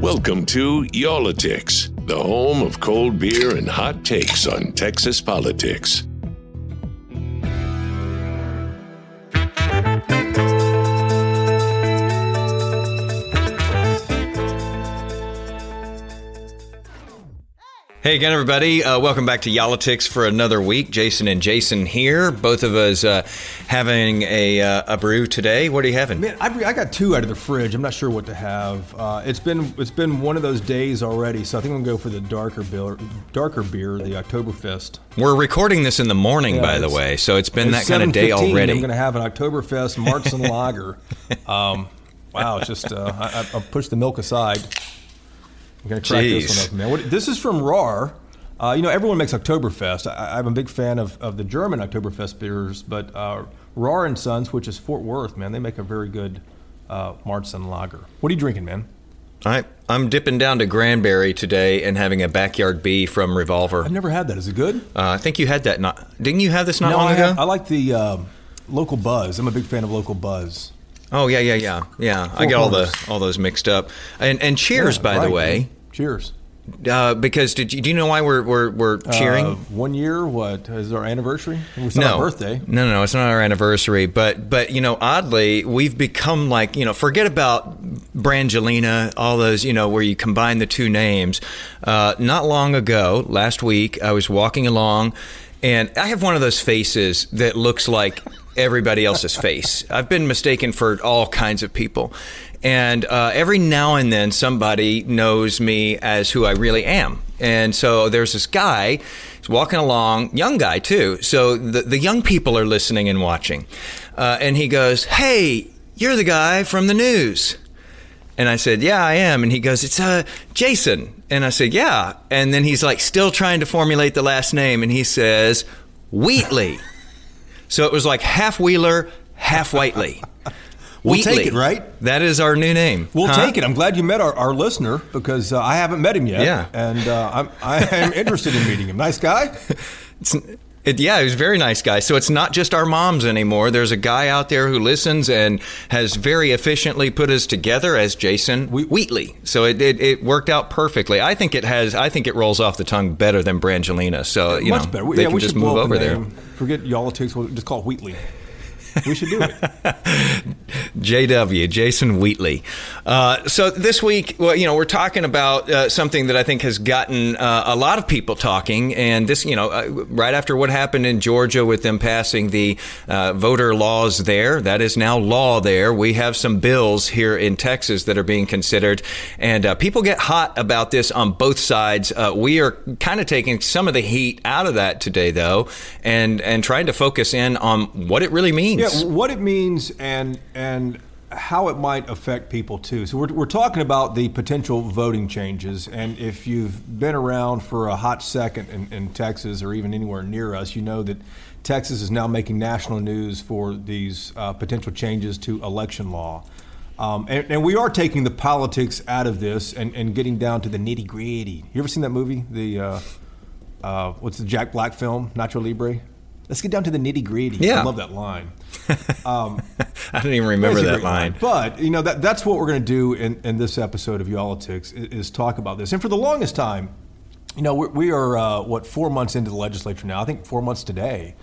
Welcome to Y'all-itics, the home of cold beer and hot takes on Texas politics. Hey again, everybody. Uh, welcome back to Y'all-itics for another week. Jason and Jason here. Both of us uh, having a, uh, a brew today. What are you having? Man, I, I got two out of the fridge. I'm not sure what to have. Uh, it's been it's been one of those days already, so I think I'm gonna go for the darker beer, darker beer, the Oktoberfest. We're recording this in the morning, Yeah, by the way, so it's been that kind of day 7:15, already. I'm gonna have an Oktoberfest Märzen Lager. Um, wow, it's just uh, I- I pushed the milk aside. I'm gonna crack Jeez. this one up, man. What, this is from Rahr. Uh, you know, everyone makes Oktoberfest. I, I'm a big fan of, of the German Oktoberfest beers, but uh, Rahr and Sons, which is Fort Worth, man, they make a very good uh, Lager. What are you drinking, man? I, I'm dipping down to Granbury today and having a backyard bee from Revolver. I've never had that. Is it good? Uh, I think you had that. Not didn't you have this not no, long I, ago? have- I like the um local buzz. I'm a big fan of local buzz. Oh yeah, yeah, yeah, yeah. I get all the all those mixed up. And and cheers, Yeah, by the way, man. Cheers. uh, because did you, do you know why we're we're, we're cheering? Uh, one year. What is our anniversary? It's not no our birthday. No, no, it's not our anniversary. But but you know, oddly, we've become like you know, forget about Brangelina, all those you know, where you combine the two names. Uh, not long ago, last week, I was walking along, and I have one of those faces that looks like everybody else's face. I've been mistaken for all kinds of people. And uh, every now and then, somebody knows me as who I really am. And so there's this guy He's walking along, young guy too. So the, the young people are listening and watching. Uh, and he goes, Hey, you're the guy from the news. And I said, Yeah, I am. And he goes, It's uh, Jason. And I said, Yeah. And then he's like, still trying to formulate the last name. And he says, Wheatley. So it was like half Wheeler, half Whitely. We'll take it, right? That is our new name. We'll Huh? take it. I'm glad you met our, our listener because uh, I haven't met him yet. Yeah. And uh, I'm, I am interested in meeting him. Nice guy. It's, it, yeah, he was a very nice guy. So it's not just our moms anymore. There's a guy out there who listens and has very efficiently put us together as Jason Wheatley. So it, it, it worked out perfectly. I think it has. I think it rolls off the tongue better than Brangelina. So you Much know, better. they yeah, can we just move over the there. Forget y'all it takes. Just call Wheatley. We should do it. JW, Jason Wheatley. Uh, so this week, well, you know, we're talking about uh, something that I think has gotten uh, a lot of people talking, and this, you know, uh, right after what happened in Georgia with them passing the uh, voter laws there, that is now law there. We have some bills here in Texas that are being considered, and uh, people get hot about this on both sides. We are kind of taking some of the heat out of that today, though, and and trying to focus in on what it really means. Yeah, what it means and and how it might affect people too. So we're, we're talking about the potential voting changes, and if you've been around for a hot second in, in Texas or even anywhere near us, you know that Texas is now making national news for these uh, potential changes to election law. Um, and, and we are taking the politics out of this and, and getting down to the nitty gritty. You ever seen that movie? The uh, uh, what's the Jack Black film, Nacho Libre? Let's get down to the nitty gritty. Yeah. I love that line. I don't even remember that great line. But you know that that's what we're going to do in, in this episode of Y'all-itics is, is talk about this. And for the longest time, you know, we're, we are uh, what four months into the legislature now. I think four months today,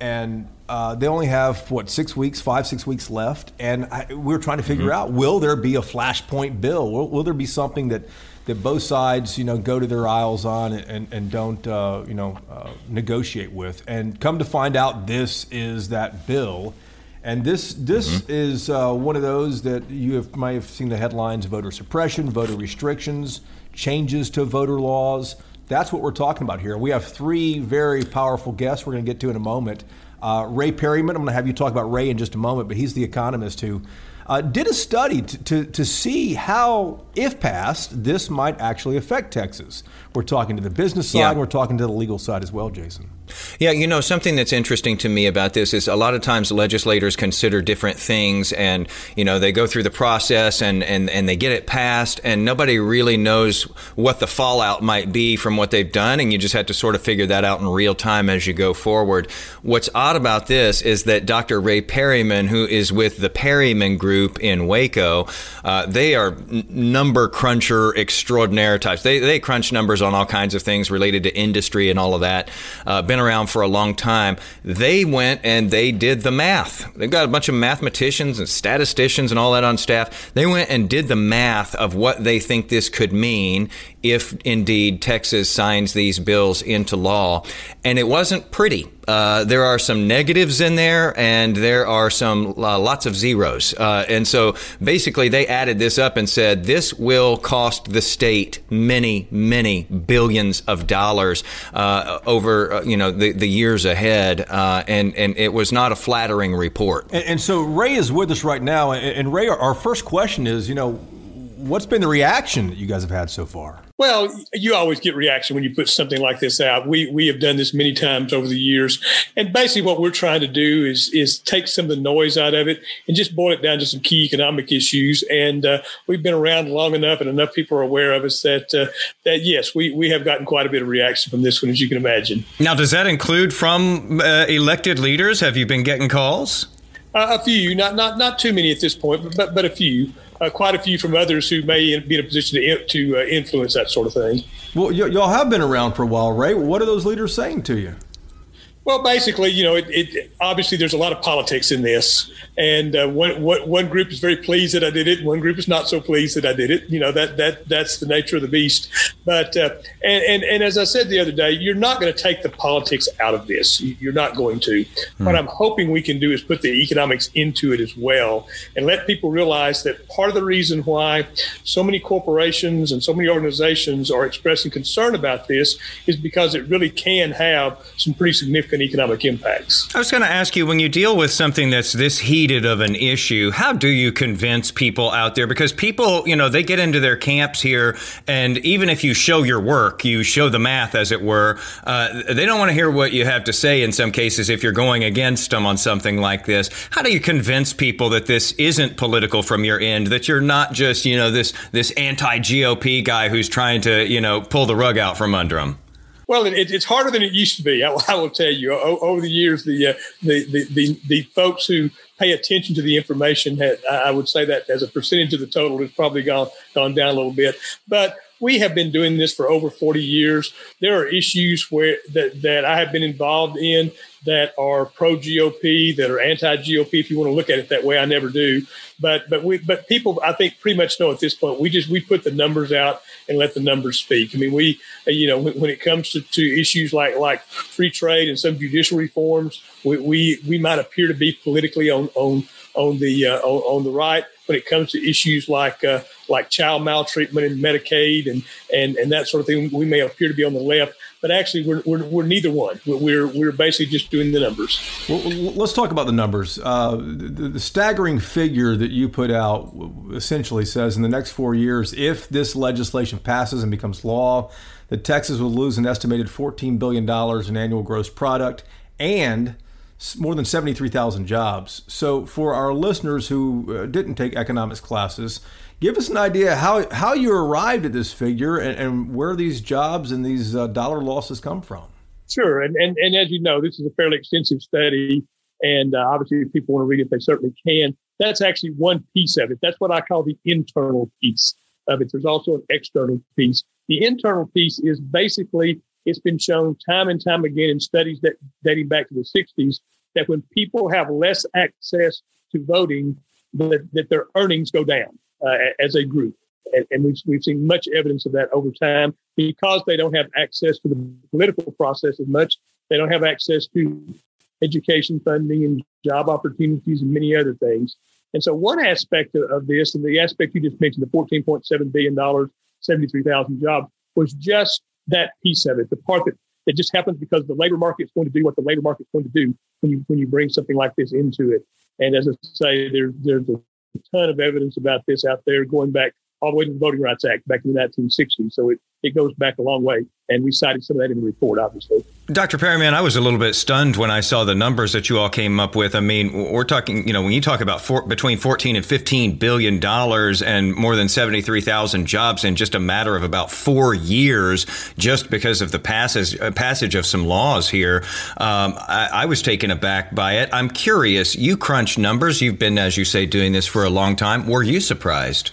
and uh, they only have what six weeks, five six weeks left. And I, we're trying to figure Mm-hmm. out: will there be a flashpoint bill? Will, will there be something that that both sides, you know, go to their aisles on and, and don't, uh, you know, uh, negotiate with? And come to find out, this is that bill. And this this Mm-hmm. is uh, one of those that you have, might have seen the headlines: voter suppression, voter restrictions, changes to voter laws. That's what we're talking about here. We have three very powerful guests we're going to get to in a moment. Uh, Ray Perryman, I'm going to have you talk about Ray in just a moment, but he's the economist who uh, did a study to, to, to see how, if passed, this might actually affect Texas. We're talking to the business side, yeah. and we're talking to the legal side as well, Jason. Yeah, you know, something that's interesting to me about this is a lot of times legislators consider different things and, you know, they go through the process and, and, and they get it passed and nobody really knows what the fallout might be from what they've done. And you just have to sort of figure that out in real time as you go forward. What's odd about this is that Dr. Ray Perryman, who is with the Perryman Group in Waco, uh, they are number cruncher extraordinaire types. They, they crunch numbers on all kinds of things related to industry and all of that. Uh, been around for a long time. They went and they did the math. They've got a bunch of mathematicians and statisticians and all that on staff. They went and did the math of what they think this could mean if indeed Texas signs these bills into law. And it wasn't pretty. Uh, there are some negatives in there, and there are some uh, lots of zeros. Uh, and so basically, they added this up and said this will cost the state many, many billions of dollars uh, over uh, you know the, the years ahead. Uh, and and it was not a flattering report. And, and, so Ray is with us right now. And, and Ray, our first question is, you know, what's been the reaction that you guys have had so far? Well, you always get reaction when you put something like this out. We we have done this many times over the years, and basically what we're trying to do is is take some of the noise out of it and just boil it down to some key economic issues. And uh, we've been around long enough, and enough people are aware of us that uh, that yes, we we have gotten quite a bit of reaction from this one, as you can imagine. Now, does that include from uh, elected leaders? Have you been getting calls? A few, not not not too many at this point, but but a few uh, quite a few from others who may be in a position to, to uh, influence that sort of thing. Well, y- y'all have been around for a while, right? What are those leaders saying to you? Well, basically, you know, it, it, obviously there's a lot of politics in this, and uh, one, one group is very pleased that I did it, one group is not so pleased that I did it. You know, that that that's the nature of the beast. But uh, and, and and as I said the other day, you're not going to take the politics out of this. You're not going to. Hmm. What I'm hoping we can do is put the economics into it as well, and let people realize that part of the reason why so many corporations and so many organizations are expressing concern about this is because it really can have some pretty significant significant economic impacts. I was going to ask you when you deal with something that's this heated of an issue, how do you convince people out there? Because people, you know, they get into their camps here, and even if you show your work, you show the math, as it were, uh, they don't want to hear what you have to say in some cases if you're going against them on something like this. How do you convince people that this isn't political from your end, that you're not just, you know, this, this anti GOP guy who's trying to, you know, pull the rug out from under them? Well, it, it's harder than it used to be. I, I will tell you. O, over the years, the, uh, the, the, the the folks who pay attention to the information had, I would say that as a percentage of the total, has probably gone gone down a little bit. But we have been doing this for over 40 years. There are issues where that, that I have been involved in that are pro GOP, that are anti GOP. If you want to look at it that way, I never do. But but we but people I think pretty much know at this point. We just we put the numbers out and let the numbers speak. I mean, we you know when, when it comes to, to issues like like free trade and some judicial reforms, we we, we might appear to be politically on on on the uh, on, on the right when it comes to issues like uh, like child maltreatment and Medicaid and, and and that sort of thing. We may appear to be on the left, but actually we're, we're, we're neither one. We're we're basically just doing the numbers. Well, let's talk about the numbers. Uh, the, the, staggering figure that you put out essentially says in the next four years, if this legislation passes and becomes law, that Texas will lose an estimated $14 billion in annual gross product and more than 73,000 jobs. So, for our listeners who uh, didn't take economics classes, give us an idea how, how you arrived at this figure and, and where these jobs and these uh, dollar losses come from. Sure. And, and, and as you know, this is a fairly extensive study. And uh, obviously, if people want to read it, they certainly can. That's actually one piece of it. That's what I call the internal piece of it. There's also an external piece. The internal piece is basically it's been shown time and time again in studies that dating back to the 60s that when people have less access to voting, that, that their earnings go down uh, as a group. And, and, we've, we've seen much evidence of that over time because they don't have access to the political process as much. They don't have access to education funding and job opportunities and many other things. And so, one aspect of this, and the aspect you just mentioned, the $14.7 billion, 73,000 jobs, was just that piece of it, the part that, that just happens because the labor market is going to do what the labor market is going to do when you when you bring something like this into it. And as I say, there's there's a ton of evidence about this out there going back all the way to the Voting Rights Act back in the 1960s. So it, it goes back a long way. And we cited some of that in the report, obviously. Dr. Perryman, I was a little bit stunned when I saw the numbers that you all came up with. I mean, we're talking, you know, when you talk about four, between 14 and 15 billion dollars and more than 73,000 jobs in just a matter of about four years, just because of the passage, uh, passage of some laws here, um, I, I was taken aback by it. I'm curious, you crunch numbers. You've been, as you say, doing this for a long time. Were you surprised?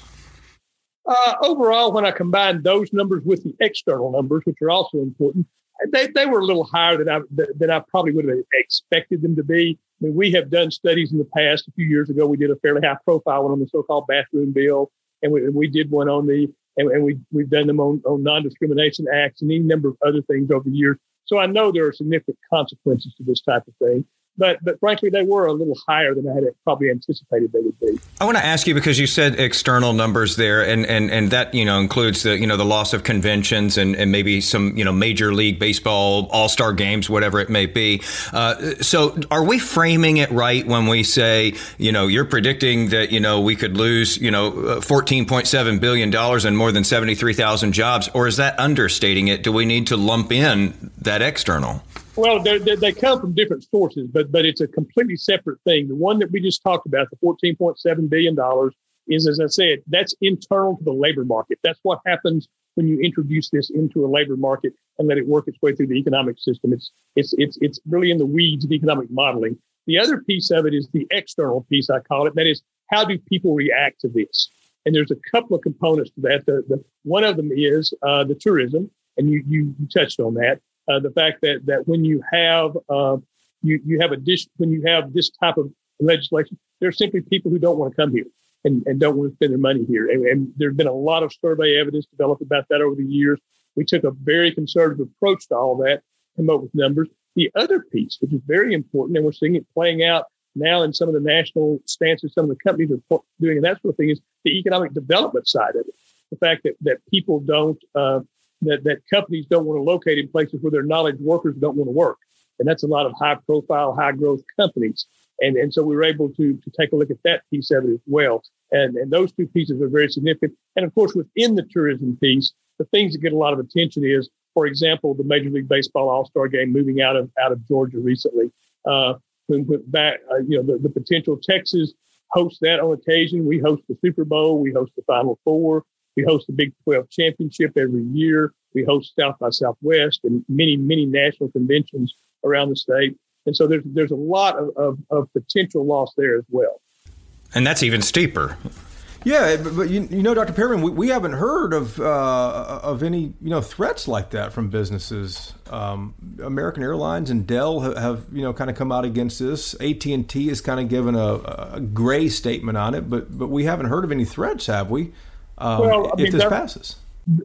Uh, overall, when I combined those numbers with the external numbers, which are also important, they, they were a little higher than I than I probably would have expected them to be. I mean, we have done studies in the past. A few years ago, we did a fairly high profile one on the so-called bathroom bill, and we, we did one on the and, and we we've done them on, on non-discrimination acts and any number of other things over the years. So I know there are significant consequences to this type of thing but but frankly, they were a little higher than I had probably anticipated they would be. I want to ask you because you said external numbers there, and, and, and that you know includes the you know the loss of conventions and, and maybe some you know major league baseball all star games, whatever it may be. Uh, so, are we framing it right when we say you know you're predicting that you know we could lose you know uh, 14.7 billion dollars and more than 73,000 jobs, or is that understating it? Do we need to lump in that external? Well, they're, they're, they come from different sources, but but it's a completely separate thing. The one that we just talked about, the fourteen point seven billion dollars, is as I said, that's internal to the labor market. That's what happens when you introduce this into a labor market and let it work its way through the economic system. It's it's it's it's really in the weeds of economic modeling. The other piece of it is the external piece, I call it. That is, how do people react to this? And there's a couple of components to that. The, the one of them is uh, the tourism, and you, you you touched on that uh, the fact that that when you have uh, you you have a dish when you have this type of legislation, there are simply people who don't want to come here and, and don't want to spend their money here. And, and there's been a lot of survey evidence developed about that over the years. We took a very conservative approach to all that, come up with numbers. The other piece, which is very important, and we're seeing it playing out now in some of the national stances, some of the companies are doing, and that sort of thing, is the economic development side of it. The fact that that people don't uh, that, that companies don't want to locate in places where their knowledge workers don't want to work. And that's a lot of high profile, high growth companies. And, and so we were able to, to take a look at that piece of it as well. And, and those two pieces are very significant. And of course, within the tourism piece, the things that get a lot of attention is, for example, the Major League Baseball All Star Game moving out of out of Georgia recently. Uh, we went back, uh, you know, the, the potential Texas hosts that on occasion. We host the Super Bowl, we host the Final Four, we host the Big 12 Championship every year. We host South by Southwest and many, many national conventions around the state. And so there's there's a lot of, of, of potential loss there as well. And that's even steeper. Yeah, but, but you, you, know, Dr. Perryman, we, we haven't heard of uh, of any you know threats like that from businesses. Um, American Airlines and Dell have, have, you know kind of come out against this. AT and T has kind of given a, a, gray statement on it, but but we haven't heard of any threats, have we? Um, well, I mean, if this passes.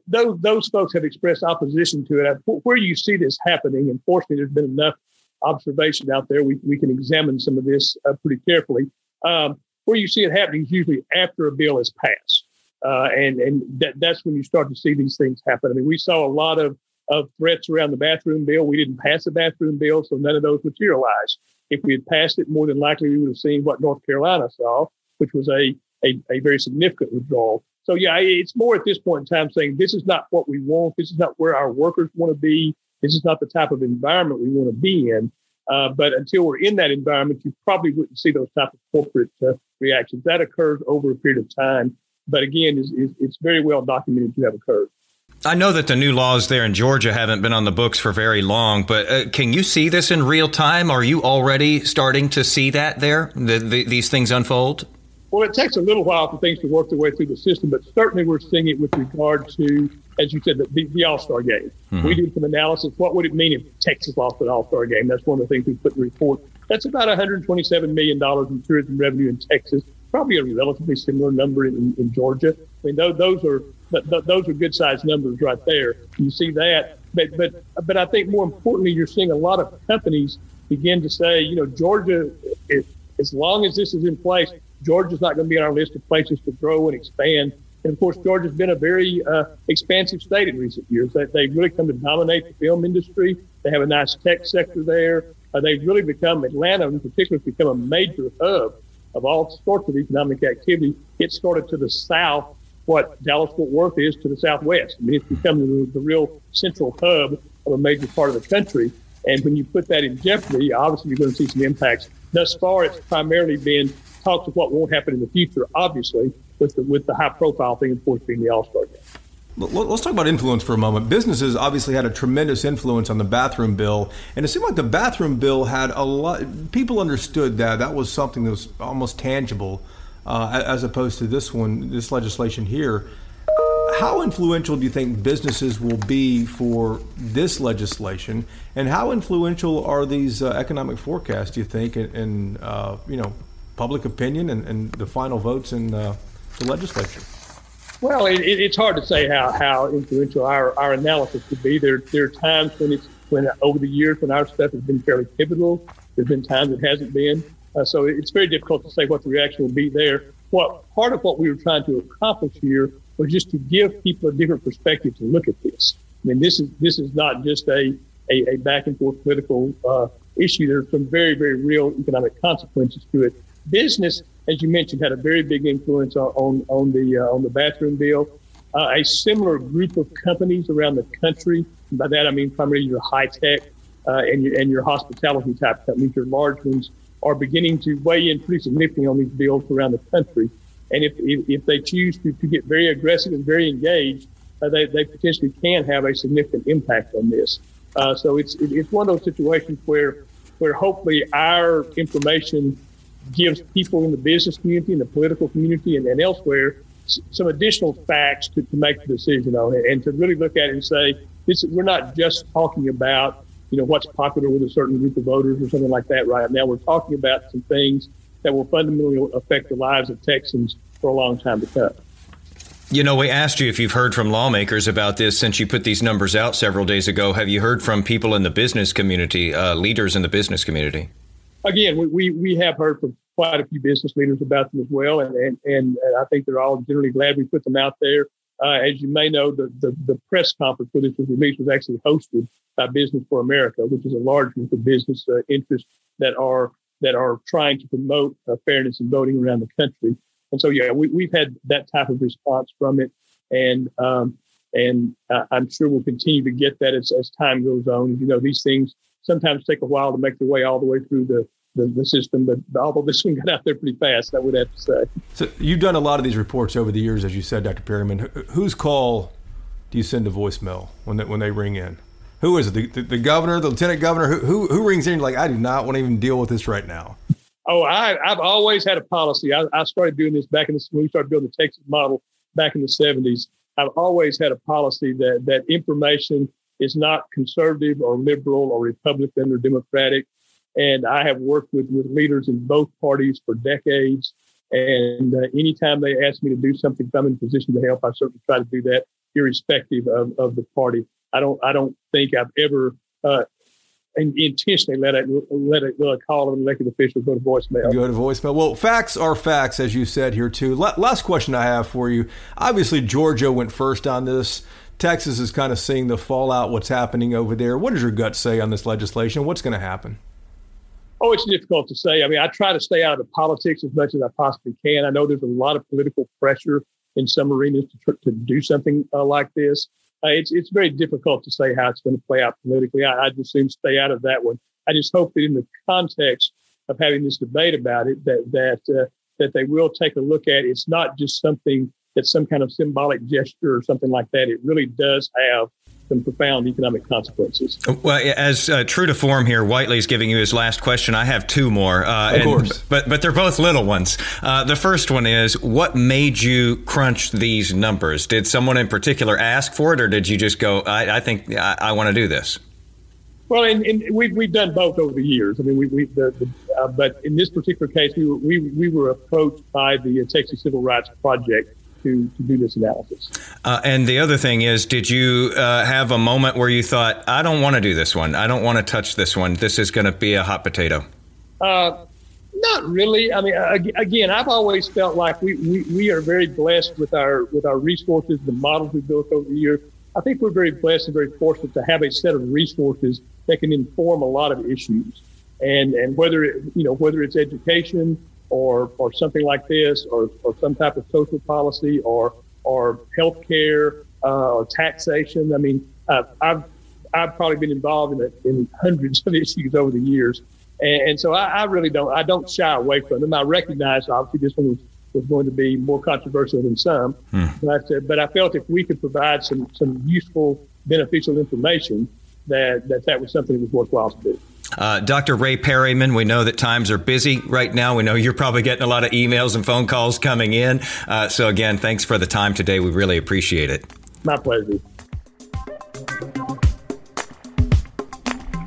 Those those folks have expressed opposition to it. Where you see this happening, unfortunately, there's been enough observation out there. We we can examine some of this uh, pretty carefully. Um, where you see it happening is usually after a bill is passed, uh, and and that, that's when you start to see these things happen. I mean, we saw a lot of of threats around the bathroom bill. We didn't pass the bathroom bill, so none of those materialized. If we had passed it, more than likely we would have seen what North Carolina saw, which was a a, a very significant withdrawal. So yeah, it's more at this point in time saying this is not what we want. This is not where our workers want to be. This is not the type of environment we want to be in. Uh, but until we're in that environment, you probably wouldn't see those type of corporate uh, reactions. That occurs over a period of time. But again, it's, it's very well documented to have occurred. I know that the new laws there in Georgia haven't been on the books for very long, but uh, can you see this in real time? Are you already starting to see that there, the, the, these things unfold? Well, it takes a little while for things to work their way through the system, but certainly we're seeing it with regard to, as you said, the, the All Star game. Mm-hmm. We did some analysis. What would it mean if Texas lost an All Star game? That's one of the things we put in the report. That's about $127 million in tourism revenue in Texas, probably a relatively similar number in, in Georgia. I mean, those, those are those are good sized numbers right there. You see that, but but but I think more importantly, you're seeing a lot of companies begin to say, you know, Georgia, if, as long as this is in place, Georgia's not going to be on our list of places to grow and expand. And of course, Georgia's been a very uh, expansive state in recent years. They, they've really come to dominate the film industry. They have a nice tech sector there. Uh, they've really become, Atlanta in particular, has become a major hub of all sorts of economic activity. It's sort of to the south, what Dallas Fort Worth is to the southwest. I mean, it's become the, the real central hub of a major part of the country. And when you put that in jeopardy, obviously you're going to see some impacts. Thus far, it's primarily been talks of what won't happen in the future, obviously, with the, with the high profile thing, of course, being the All Star game. Let's talk about influence for a moment. Businesses obviously had a tremendous influence on the bathroom bill, and it seemed like the bathroom bill had a lot. People understood that that was something that was almost tangible, uh, as opposed to this one, this legislation here. How influential do you think businesses will be for this legislation, and how influential are these uh, economic forecasts? Do you think and, in uh, you know public opinion and, and, the final votes in uh, the legislature? Well, it, it, it's hard to say how, how influential our, our analysis could be. There, there are times when it's when over the years when our stuff has been fairly pivotal. There's been times it hasn't been. Uh, so it's very difficult to say what the reaction will be there. What part of what we were trying to accomplish here was just to give people a different perspective to look at this. I mean, this is this is not just a a, a back and forth political uh, issue. There's some very very real economic consequences to it. Business as you mentioned, had a very big influence on on the uh, on the bathroom bill. Uh, a similar group of companies around the country. By that I mean primarily your high tech uh, and your and your hospitality type companies, your large ones, are beginning to weigh in pretty significantly on these bills around the country. And if if, if they choose to, to get very aggressive and very engaged, uh, they they potentially can have a significant impact on this. Uh, so it's it's one of those situations where where hopefully our information gives people in the business community and the political community and, and elsewhere some additional facts to, to make the decision on it and to really look at it and say, this, we're not just talking about, you know, what's popular with a certain group of voters or something like that right now. We're talking about some things that will fundamentally affect the lives of Texans for a long time to come. You know, we asked you if you've heard from lawmakers about this since you put these numbers out several days ago. Have you heard from people in the business community, uh, leaders in the business community? Again, we, we, we have heard from quite a few business leaders about them as well, and, and, and I think they're all generally glad we put them out there. Uh, as you may know, the, the, the, press conference for this was released was actually hosted by Business for America, which is a large group of business uh, interests that are that are trying to promote uh, fairness in voting around the country. And so, yeah, we, we've had that type of response from it, and um, and uh, I'm sure we'll continue to get that as, as time goes on. You know, these things sometimes take a while to make their way all the way through the, the, the, system, but although this one got out there pretty fast, I would have to say. So you've done a lot of these reports over the years, as you said, Dr. Perryman. Whose call do you send to voicemail when they, when they ring in? Who is it? The, the, the governor, the lieutenant governor? Who, who, who rings in? Like, I do not want to even deal with this right now. Oh, I, have always had a policy. I, I, started doing this back in the when we started building the Texas model back in the 70s. I've always had a policy that that information is not conservative or liberal or Republican or Democratic. And I have worked with, with leaders in both parties for decades. And uh, anytime they ask me to do something, if I'm in a position to help, I certainly try to do that, irrespective of, of the party. I don't I don't think I've ever uh, intentionally let it let it uh, call of an elected official go to voicemail. Go to voicemail. Well, facts are facts, as you said here too. last question I have for you. Obviously, Georgia went first on this. Texas is kind of seeing the fallout, what's happening over there. What does your gut say on this legislation? What's going to happen? Oh, it's difficult to say. I mean, I try to stay out of politics as much as I possibly can. I know there's a lot of political pressure in some arenas to, to do something uh, like this. Uh, it's it's very difficult to say how it's going to play out politically. I, I just seem to stay out of that one. I just hope that in the context of having this debate about it, that that uh, that they will take a look at. It's not just something it's some kind of symbolic gesture or something like that. It really does have some profound economic consequences. Well, as uh, true to form here, Whitely's giving you his last question. I have two more. Uh, of and, course. But, but they're both little ones. Uh, the first one is what made you crunch these numbers? Did someone in particular ask for it, or did you just go, I, I think I, I want to do this? Well, and, and, we've, we've done both over the years. I mean, we, we the, the, uh, but in this particular case, we were, we, we were approached by the Texas Civil Rights Project to, to do this analysis. Uh, and the other thing is, did you uh, have a moment where you thought, I don't want to do this one. I don't want to touch this one. This is going to be a hot potato? Uh, not really. I mean, again, I've always felt like we, we, we are very blessed with our with our resources, the models we've built over the years. I think we're very blessed and very fortunate to have a set of resources that can inform a lot of issues. And and whether it, you know whether it's education, or or something like this, or, or some type of social policy, or or health care, uh, or taxation. I mean, uh, I've I've probably been involved in, a, in hundreds of issues over the years, and, and so I, I, really don't I don't shy away from them. I recognize obviously this one was, was going to be more controversial than some, hmm. but uh, but I felt if we could provide some some useful beneficial information that that that was something that was worthwhile to do. Uh, Dr. Ray Perryman, we know that times are busy right now. We know you're probably getting a lot of emails and phone calls coming in. Uh, so, again, thanks for the time today. We really appreciate it. My pleasure.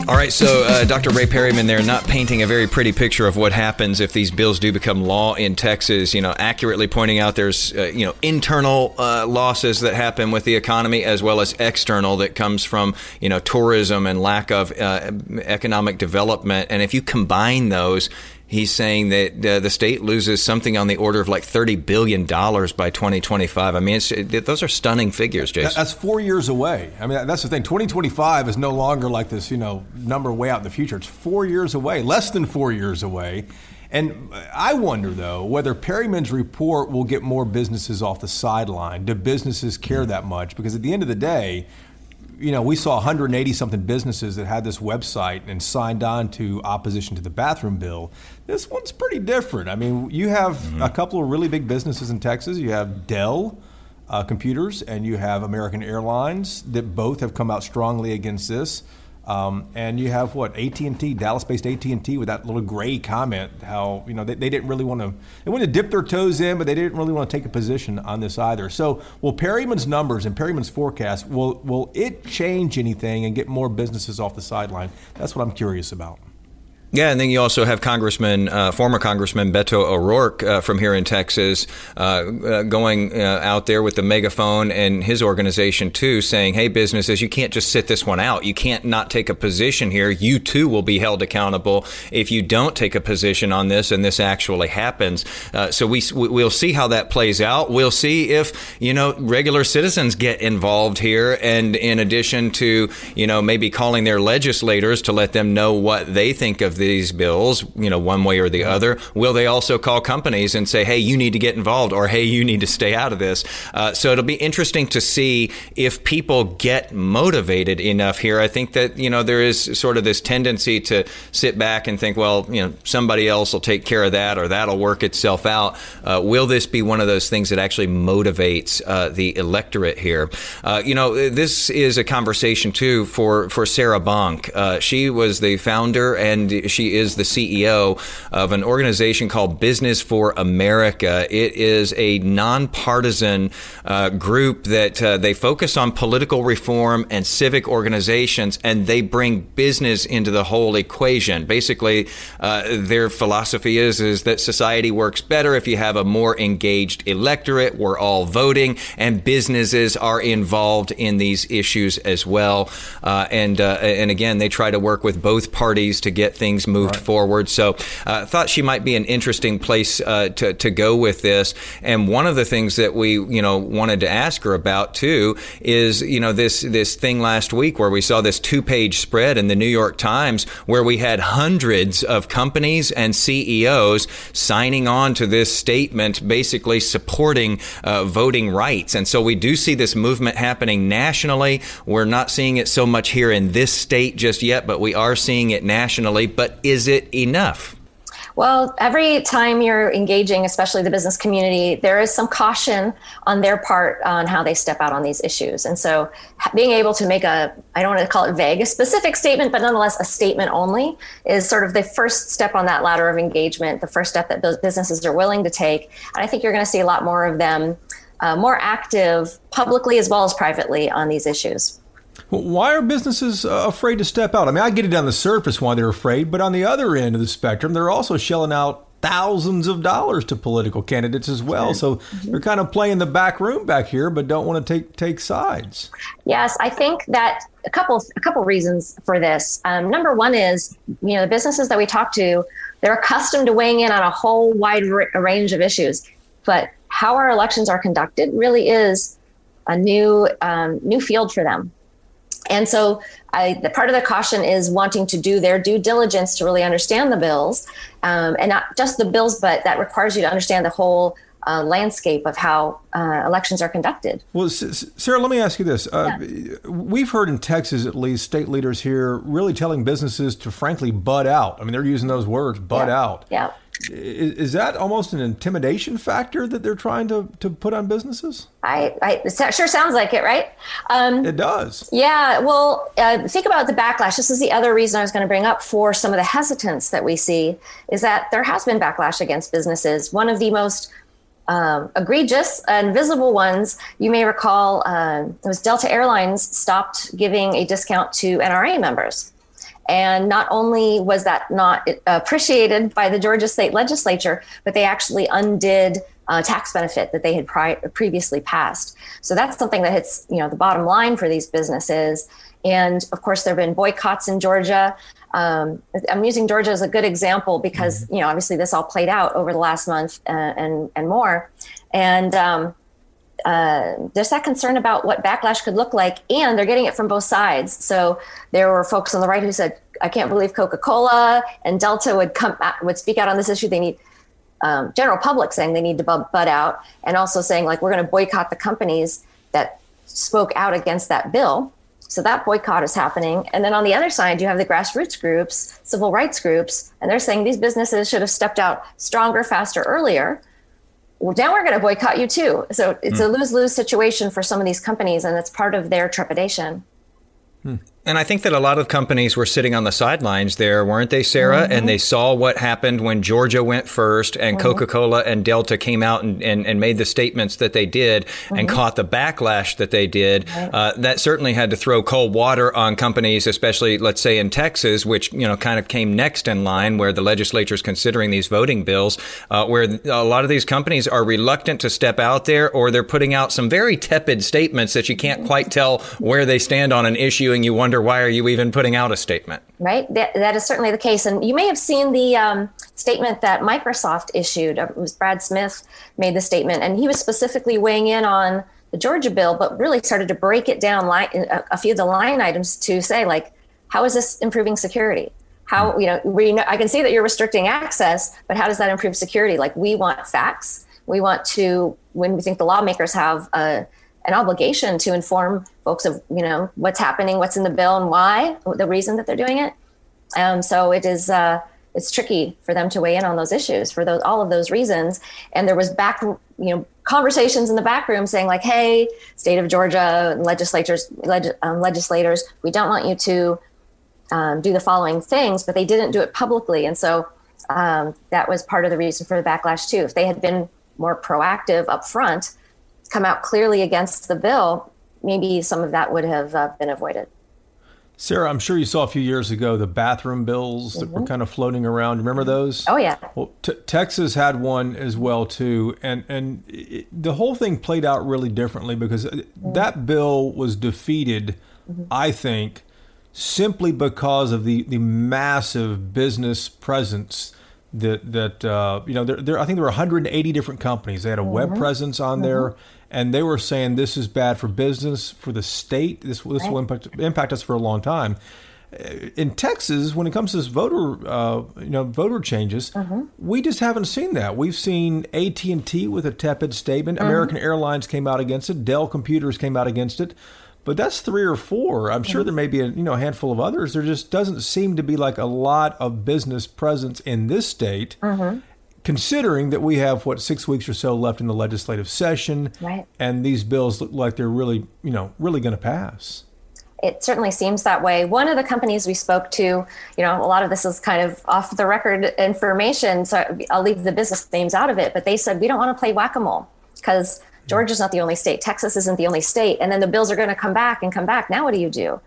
All right, so uh, Dr. Ray Perryman, they're not painting a very pretty picture of what happens if these bills do become law in Texas. You know, accurately pointing out there's uh, you know internal uh, losses that happen with the economy as well as external that comes from you know tourism and lack of uh, economic development. And if you combine those, He's saying that uh, the state loses something on the order of like thirty billion dollars by 2025. I mean, it, those are stunning figures, Jason. That's four years away. I mean, that's the thing. 2025 is no longer like this, you know, number way out in the future. It's four years away, less than four years away. And I wonder, though, whether Perryman's report will get more businesses off the sideline. Do businesses care that much? Because at the end of the day, you know, we saw 180 something businesses that had this website and signed on to opposition to the bathroom bill. This one's pretty different. I mean, you have mm-hmm. a couple of really big businesses in Texas. You have Dell uh, Computers and you have American Airlines that both have come out strongly against this. Um, and you have what AT&T, Dallas-based AT&T, with that little gray comment, how you know they, they didn't really want to they wanted to dip their toes in, but they didn't really want to take a position on this either. So, will Perryman's numbers and Perryman's forecast will will it change anything and get more businesses off the sideline? That's what I'm curious about. Yeah, and then you also have Congressman, uh, former Congressman Beto O'Rourke uh, from here in Texas, uh, uh going uh, out there with the megaphone and his organization too, saying, "Hey, businesses, you can't just sit this one out. You can't not take a position here. You too will be held accountable if you don't take a position on this, and this actually happens." Uh, so we we'll see how that plays out. We'll see if you know regular citizens get involved here, and in addition to you know maybe calling their legislators to let them know what they think of the these bills, you know, one way or the other? Will they also call companies and say, hey, you need to get involved or hey, you need to stay out of this? Uh, so it'll be interesting to see if people get motivated enough here. I think that, you know, there is sort of this tendency to sit back and think, well, you know, somebody else will take care of that or that'll work itself out. Uh, will this be one of those things that actually motivates uh, the electorate here? Uh, you know, this is a conversation too for, for Sarah Bonk. Uh, she was the founder and she is the CEO of an organization called Business for America. It is a nonpartisan uh, group that uh, they focus on political reform and civic organizations, and they bring business into the whole equation. Basically, uh, their philosophy is is that society works better if you have a more engaged electorate. We're all voting, and businesses are involved in these issues as well. Uh, and uh, and again, they try to work with both parties to get things things moved right. forward. So I uh, thought she might be an interesting place uh, to, to go with this. And one of the things that we, you know, wanted to ask her about too is, you know, this, this thing last week where we saw this two page spread in the New York Times where we had hundreds of companies and CEOs signing on to this statement, basically supporting uh, voting rights. And so we do see this movement happening nationally. We're not seeing it so much here in this state just yet, but we are seeing it nationally. But but is it enough? Well, every time you're engaging, especially the business community, there is some caution on their part on how they step out on these issues. And so being able to make a, I don't want to call it vague, a specific statement, but nonetheless a statement only is sort of the first step on that ladder of engagement, the first step that businesses are willing to take. And I think you're going to see a lot more of them uh, more active publicly as well as privately on these issues. Why are businesses uh, afraid to step out? I mean, I get it on the surface why they're afraid, but on the other end of the spectrum, they're also shelling out thousands of dollars to political candidates as well. So mm-hmm. they're kind of playing the back room back here, but don't want to take take sides. Yes, I think that a couple a couple reasons for this. Um, number one is you know the businesses that we talk to, they're accustomed to weighing in on a whole wide r- range of issues, but how our elections are conducted really is a new um, new field for them. And so, I, the part of the caution is wanting to do their due diligence to really understand the bills, um, and not just the bills, but that requires you to understand the whole uh, landscape of how uh, elections are conducted. Well, Sarah, let me ask you this. Uh, yeah. We've heard in Texas, at least, state leaders here really telling businesses to frankly bud out. I mean, they're using those words, bud yeah. out. Yeah. Is, is, that almost an intimidation factor that they're trying to, to put on businesses? I, I it sure sounds like it, right? Um, it does. Yeah. Well, uh, think about the backlash. This is the other reason I was going to bring up for some of the hesitance that we see is that there has been backlash against businesses. One of the most um, egregious and visible ones, you may recall, uh, it was Delta Airlines stopped giving a discount to NRA members. And not only was that not appreciated by the Georgia state legislature, but they actually undid a tax benefit that they had pri- previously passed. So that's something that hits, you know, the bottom line for these businesses. And of course, there have been boycotts in Georgia. Um, I'm using Georgia as a good example because mm-hmm. you know obviously this all played out over the last month uh, and and more, and um, uh, there's that concern about what backlash could look like, and they're getting it from both sides. So there were folks on the right who said, "I can't believe Coca-Cola and Delta would come out, would speak out on this issue. They need." Um, general public saying they need to butt out, and also saying like we're going to boycott the companies that spoke out against that bill. So that boycott is happening. And then on the other side, you have the grassroots groups, civil rights groups, and they're saying these businesses should have stepped out stronger, faster, earlier. Well, now we're going to boycott you too. So it's mm. a lose lose situation for some of these companies, and it's part of their trepidation. Hmm. And I think that a lot of companies were sitting on the sidelines there, weren't they, Sarah? Mm-hmm. And they saw what happened when Georgia went first and mm-hmm. Coca Cola and Delta came out and, and, and, made the statements that they did mm-hmm. and caught the backlash that they did. Uh, that certainly had to throw cold water on companies, especially, let's say, in Texas, which, you know, kind of came next in line where the legislature is considering these voting bills, uh, where a lot of these companies are reluctant to step out there or they're putting out some very tepid statements that you can't quite tell where they stand on an issue and you wonder wonder why are you even putting out a statement? Right. That, that is certainly the case. And you may have seen the um, statement that Microsoft issued. It was Brad Smith made the statement, and he was specifically weighing in on the Georgia bill, but really started to break it down line, a few of the line items to say, like, how is this improving security? How, you know, we know, I can see that you're restricting access, but how does that improve security? Like, we want facts. We want to, when we think the lawmakers have a an obligation to inform folks of you know what's happening, what's in the bill, and why, the reason that they're doing it. Um, so it is uh, it's tricky for them to weigh in on those issues for those all of those reasons. And there was back you know conversations in the back room saying like, hey, state of Georgia legislators leg- um, legislators, we don't want you to um, do the following things, but they didn't do it publicly, and so um, that was part of the reason for the backlash too. If they had been more proactive up front come out clearly against the bill, maybe some of that would have uh, been avoided. Sarah, I'm sure you saw a few years ago the bathroom bills that mm-hmm. were kind of floating around. Remember those? Oh yeah. Well, t- Texas had one as well too, and and it, the whole thing played out really differently because mm-hmm. that bill was defeated, mm-hmm. I think, simply because of the the massive business presence that that uh, you know there, there I think there were 180 different companies. They had a web mm-hmm. presence on there mm-hmm and they were saying this is bad for business, for the state. This, this will impact, impact us for a long time. Uh, in Texas, when it comes to this voter, uh, you know, voter changes, mm-hmm. we just haven't seen that. We've seen AT and T with a tepid statement. Mm-hmm. American Airlines came out against it. Dell Computers came out against it. But that's three or four. I'm sure mm-hmm. there may be a you know a handful of others. There just doesn't seem to be like a lot of business presence in this state. Mm-hmm considering that we have what six weeks or so left in the legislative session, right. and these bills look like they're really, you know, really going to pass. It certainly seems that way. One of the companies we spoke to, you know, a lot of this is kind of off the record information, so I'll leave the business names out of it. But they said we don't want to play whack a mole because Georgia's not the only state, Texas isn't the only state, and then the bills are going to come back and come back. Now, what do you do?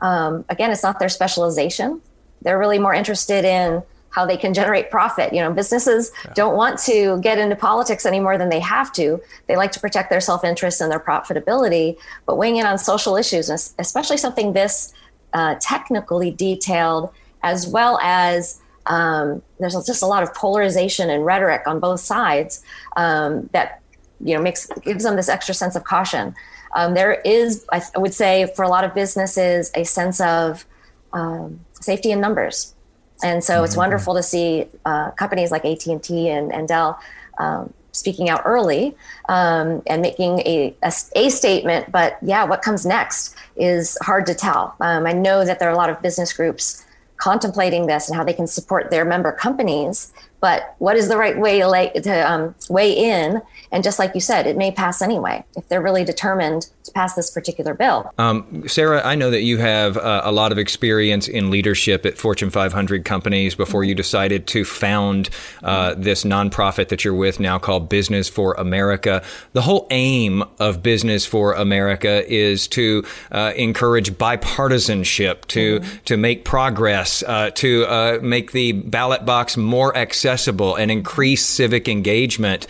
Um, again, it's not their specialization. They're really more interested in how they can generate profit. You know, businesses yeah. don't want to get into politics any more than they have to. They like to protect their self interest and their profitability, but weighing in on social issues, especially something this uh, technically detailed, as well as um, there's just a lot of polarization and rhetoric on both sides um, that you know makes gives them this extra sense of caution. um, there is, I, would say, for a lot of businesses, a sense of um, safety in numbers. And so mm-hmm. it's wonderful to see uh, companies like AT&T and, and Dell um, speaking out early um, and making a, a, a, statement. But yeah, what comes next is hard to tell. Um, I know that there are a lot of business groups contemplating this and how they can support their member companies. But what is the right way to, lay, to um, weigh in and just like you said, it may pass anyway if they're really determined to pass this particular bill. Um, Sarah, I know that you have uh, a lot of experience in leadership at Fortune 500 companies before you decided to found uh, this nonprofit that you're with now called Business for America. The whole aim of Business for America is to uh, encourage bipartisanship, to mm-hmm. to make progress, uh, to uh, make the ballot box more accessible, and increase civic engagement.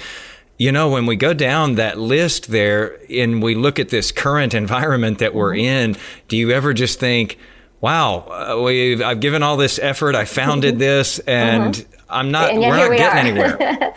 You know, when we go down that list there and we look at this current environment that we're mm-hmm. in, do you ever just think, wow, uh, we I've given all this effort, I founded mm-hmm. this, and mm-hmm. I'm not, and we're not we getting anywhere.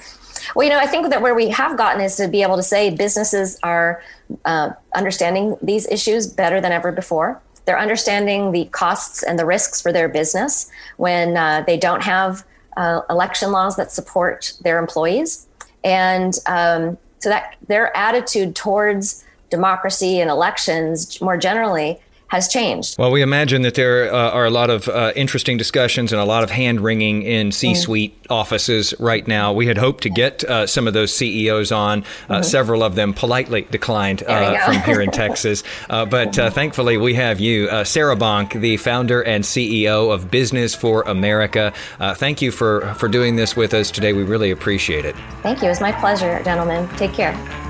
well, you know, I think that where we have gotten is to be able to say businesses are uh, understanding these issues better than ever before. They're understanding the costs and the risks for their business when uh, they don't have uh, election laws that support their employees. And um, so that their attitude towards democracy and elections more generally has changed. Well, we imagine that there uh, are a lot of uh, interesting discussions and a lot of hand wringing in C suite mm. offices right now. We had hoped to get uh, some of those CEOs on. Uh, mm-hmm. Several of them politely declined uh, from here in Texas. Uh, but thankfully, we have you, Sarah Bonk, the founder and CEO of Business for America. thank you for, for doing this with us today. We really appreciate it. Thank you. It's my pleasure, gentlemen. Take care.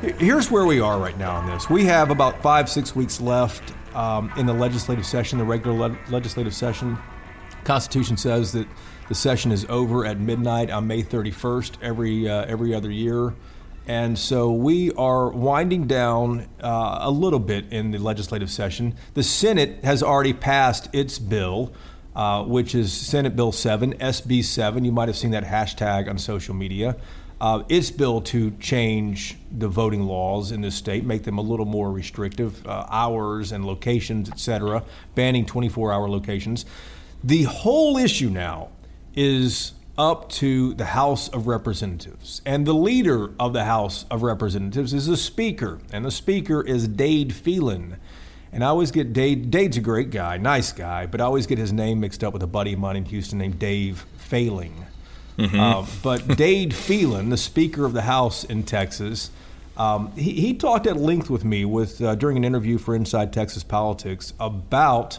Here's where we are right now on this. We have about five, six weeks left um, in the legislative session, the regular le- legislative session. Constitution says that the session is over at midnight on May 31st every uh, every other year, and so we are winding down uh, a little bit in the legislative session. The Senate has already passed its bill. Uh, which is Senate Bill 7, SB 7. You might have seen that hashtag on social media uh, its bill to change the voting laws in this state, make them a little more restrictive, uh, hours and locations, et cetera, banning 24 hour locations. The whole issue now is up to the House of Representatives. And the leader of the House of Representatives is the Speaker, and the Speaker is Dade Phelan. And I always get Dade, Dade's a great guy, nice guy, but I always get his name mixed up with a buddy of mine in Houston named Dave Failing. Mm-hmm. Uh, but Dade Phelan, the Speaker of the House in Texas, um, he, he, talked at length with me with uh, during an interview for Inside Texas Politics about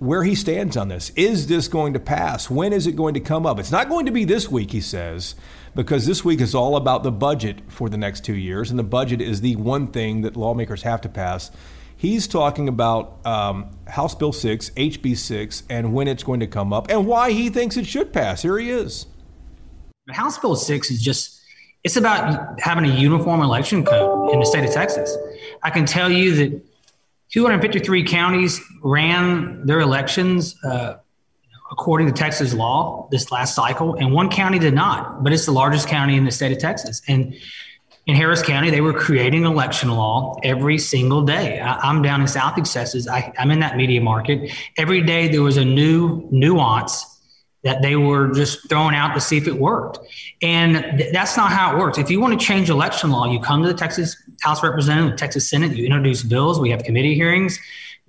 where he stands on this. Is this going to pass? When is it going to come up? It's not going to be this week, he says, because this week is all about the budget for the next two years, and the budget is the one thing that lawmakers have to pass. He's talking about um, House Bill 6, HB 6, and when it's going to come up and why he thinks it should pass. Here he is. House Bill 6 is just, it's about having a uniform election code in the state of Texas. I can tell you that 253 counties ran their elections uh, according to Texas law this last cycle, and one county did not, but it's the largest county in the state of Texas. And in Harris County, they were creating election law every single day. I, am down in South Texas. I, I'm in that media market. Every day there was a new nuance that they were just throwing out to see if it worked. And th- that's not how it works. If you want to change election law, you come to the Texas House Representative, Texas Senate, you introduce bills, we have committee hearings,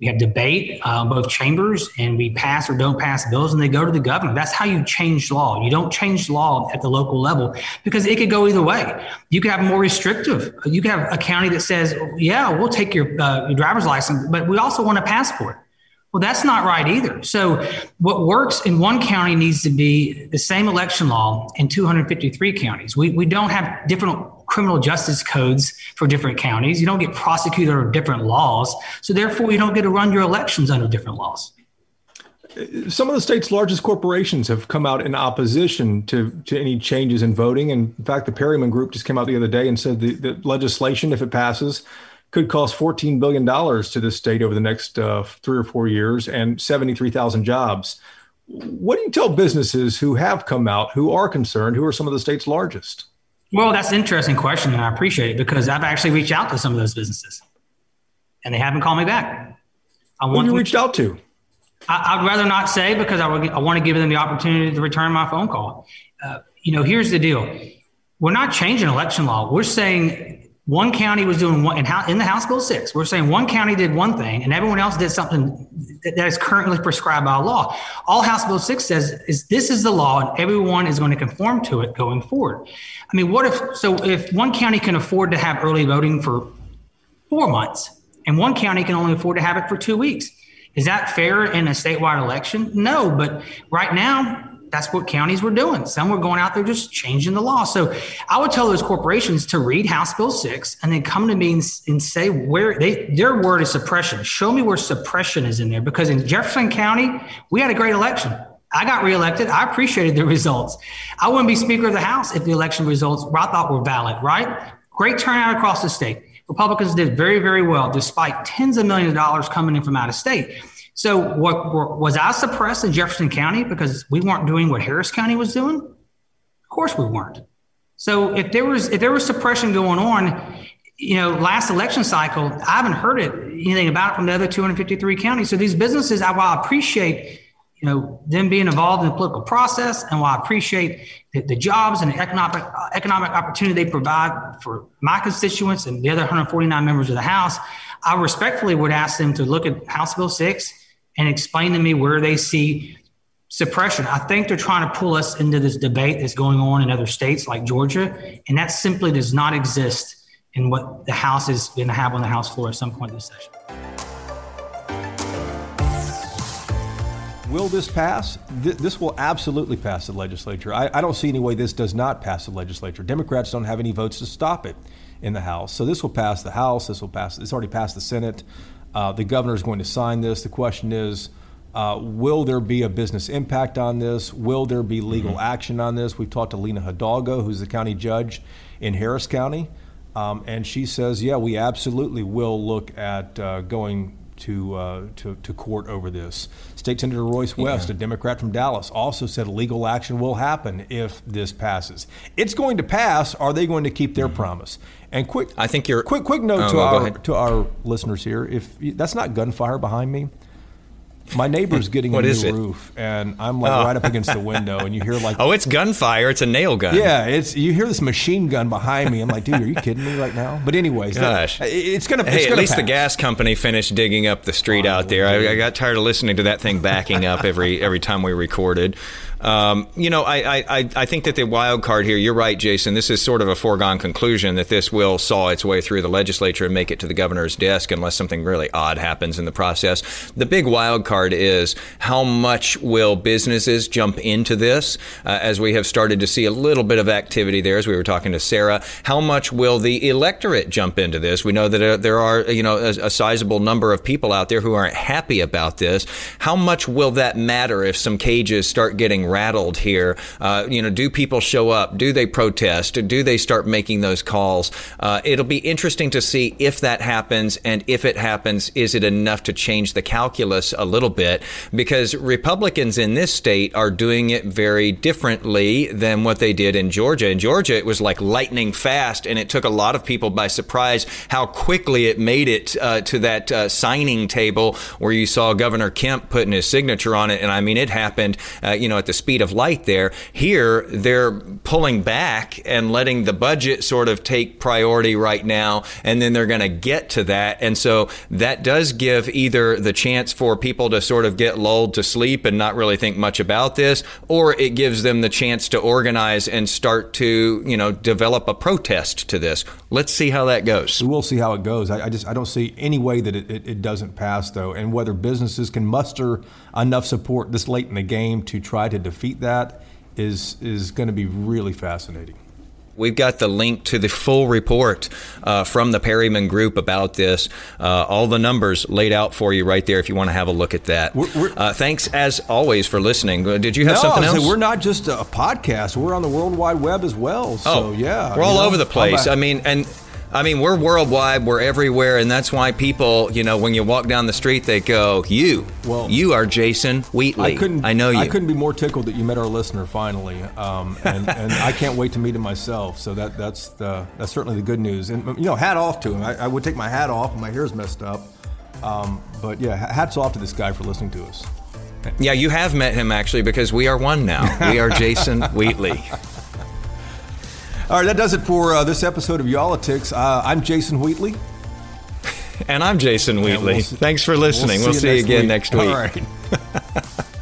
we have debate uh, both chambers and we pass or don't pass bills and they go to the governor. That's how you change law. You don't change law at the local level because it could go either way. You could have more restrictive. You could have a county that says yeah we'll take your, uh, your driver's license but we also want a passport. Well, that's not right either. So, what works in one county needs to be the same election law in 253 counties. We, we don't have different criminal justice codes for different counties. You don't get prosecuted under different laws. So, therefore, you don't get to run your elections under different laws. Some of the state's largest corporations have come out in opposition to, to any changes in voting. And in fact, the Perryman Group just came out the other day and said the, the legislation, if it passes, could cost $14 billion to the state over the next uh, three or four years and 73,000 jobs. What do you tell businesses who have come out, who are concerned, who are some of the state's largest? Well, that's an interesting question, and I appreciate it because I've actually reached out to some of those businesses, and they haven't called me back. I want Who you reached out to? I, would rather not say because I, would, I want to give them the opportunity to return my phone call. Uh, you know, here's the deal: we're not changing election law. We're saying one county was doing one in, in the House Bill 6. We're saying one county did one thing and everyone else did something that is currently prescribed by law. All House Bill 6 says is this is the law and everyone is going to conform to it going forward. I mean, what if, so if one county can afford to have early voting for four months and one county can only afford to have it for two weeks, is that fair in a statewide election? No, but right now, that's what counties were doing. Some were going out there just changing the law. So I would tell those corporations to read House Bill 6 and then come to me and, and say where they their word is suppression. Show me where suppression is in there because in Jefferson County, we had a great election. I got reelected. I appreciated the results. I wouldn't be Speaker of the House if the election results I thought were valid, right? Great turnout across the state. Republicans did very, very well despite tens of millions of dollars coming in from out of state. So, what, was I suppressed in Jefferson County because we weren't doing what Harris County was doing? Of course, we weren't. So, if there was if there was suppression going on, you know, last election cycle, I haven't heard it anything about it from the other 253 counties. So, these businesses, I, while I appreciate you know them being involved in the political process, and while I appreciate the, the jobs and the economic uh, economic opportunity they provide for my constituents and the other 149 members of the House, I respectfully would ask them to look at House Bill six and explain to me where they see suppression. I think they're trying to pull us into this debate that's going on in other states like Georgia, and that simply does not exist in what the House is going to have on the House floor at some point in this session. Will this pass? This will absolutely pass the legislature. I, I don't see any way this does not pass the legislature. Democrats don't have any votes to stop it in the House. So this will pass the House. This will pass. It's already passed the Senate. Uh, the governor is going to sign this. The question is, uh, will there be a business impact on this? Will there be legal mm-hmm. action on this? We've talked to Lina Hidalgo, who's the county judge in Harris County, um, and she says, yeah, we absolutely will look at uh, going to, uh, to, to court over this. State Senator Royce West, yeah. a Democrat from Dallas, also said legal action will happen if this passes. It's going to pass. Are they going to keep their mm-hmm. promise? And quick, I think you're quick. Quick note oh, to our to our listeners here: if that's not gunfire behind me, my neighbor's getting a new roof, and I'm like oh. right up against the window, and you hear like, oh, it's gunfire. It's a nail gun. Yeah, it's you hear this machine gun behind me. I'm like, dude, are you kidding me right now? But anyways, gosh, that, it's gonna. Hey, it's at least pass. the gas company finished digging up the street oh, out there. I, I, got tired of listening to that thing backing up every every time we recorded. Um, you know, I, I, I think that the wild card here, you're right, Jason. This is sort of a foregone conclusion that this will saw its way through the legislature and make it to the governor's desk unless something really odd happens in the process. The big wild card is how much will businesses jump into this uh, as we have started to see a little bit of activity there as we were talking to Sarah. How much will the electorate jump into this? We know that uh, there are, you know, a, a sizable number of people out there who aren't happy about this. How much will that matter if some cages start getting rattled here. Uh, you know, do people show up? Do they protest? Do they start making those calls? Uh, it'll be interesting to see if that happens, and if it happens, is it enough to change the calculus a little bit? Because Republicans in this state are doing it very differently than what they did in Georgia. In Georgia, it was like lightning fast, and it took a lot of people by surprise how quickly it made it uh, to that uh, signing table where you saw Governor Kemp putting his signature on it. And I mean, it happened, uh, you know, at the speed of light there. Here, they're pulling back and letting the budget sort of take priority right now, and then they're going to get to that. And so that does give either the chance for people to sort of get lulled to sleep and not really think much about this, or it gives them the chance to organize and start to, you know, develop a protest to this. Let's see how that goes. We'll see how it goes. I, I just I don't see any way that it, it, it doesn't pass though, and whether businesses can muster enough support this late in the game to try to defeat that is is going to be really fascinating. We've got the link to the full report uh, from the Perryman Group about this. Uh, all the numbers laid out for you right there if you want to have a look at that. We're, we're, uh, thanks as always for listening. Uh, did you have no, something else? We're not just a podcast. We're on the World Wide Web as well. So oh, yeah, we're all know, over the place. I mean, and I mean, we're worldwide, we're everywhere, and that's why people, you know, when you walk down the street, they go, "You, well, you are Jason Wheatley." I couldn't. I know you. I couldn't be more tickled that you met our listener finally, um, and, and I can't wait to meet him myself. So that that's the that's certainly the good news. And you know, hat off to him. I, I would take my hat off. My hair's messed up, um, but yeah, hats off to this guy for listening to us. Yeah, you have met him actually because we are one now. We are Jason Wheatley. All right, that does it for uh, this episode of Y'all-itics. Uh, I'm Jason Wheatley. And I'm Jason Wheatley. We'll see, Thanks for listening. We'll see, we'll see you, again week. next week. All right.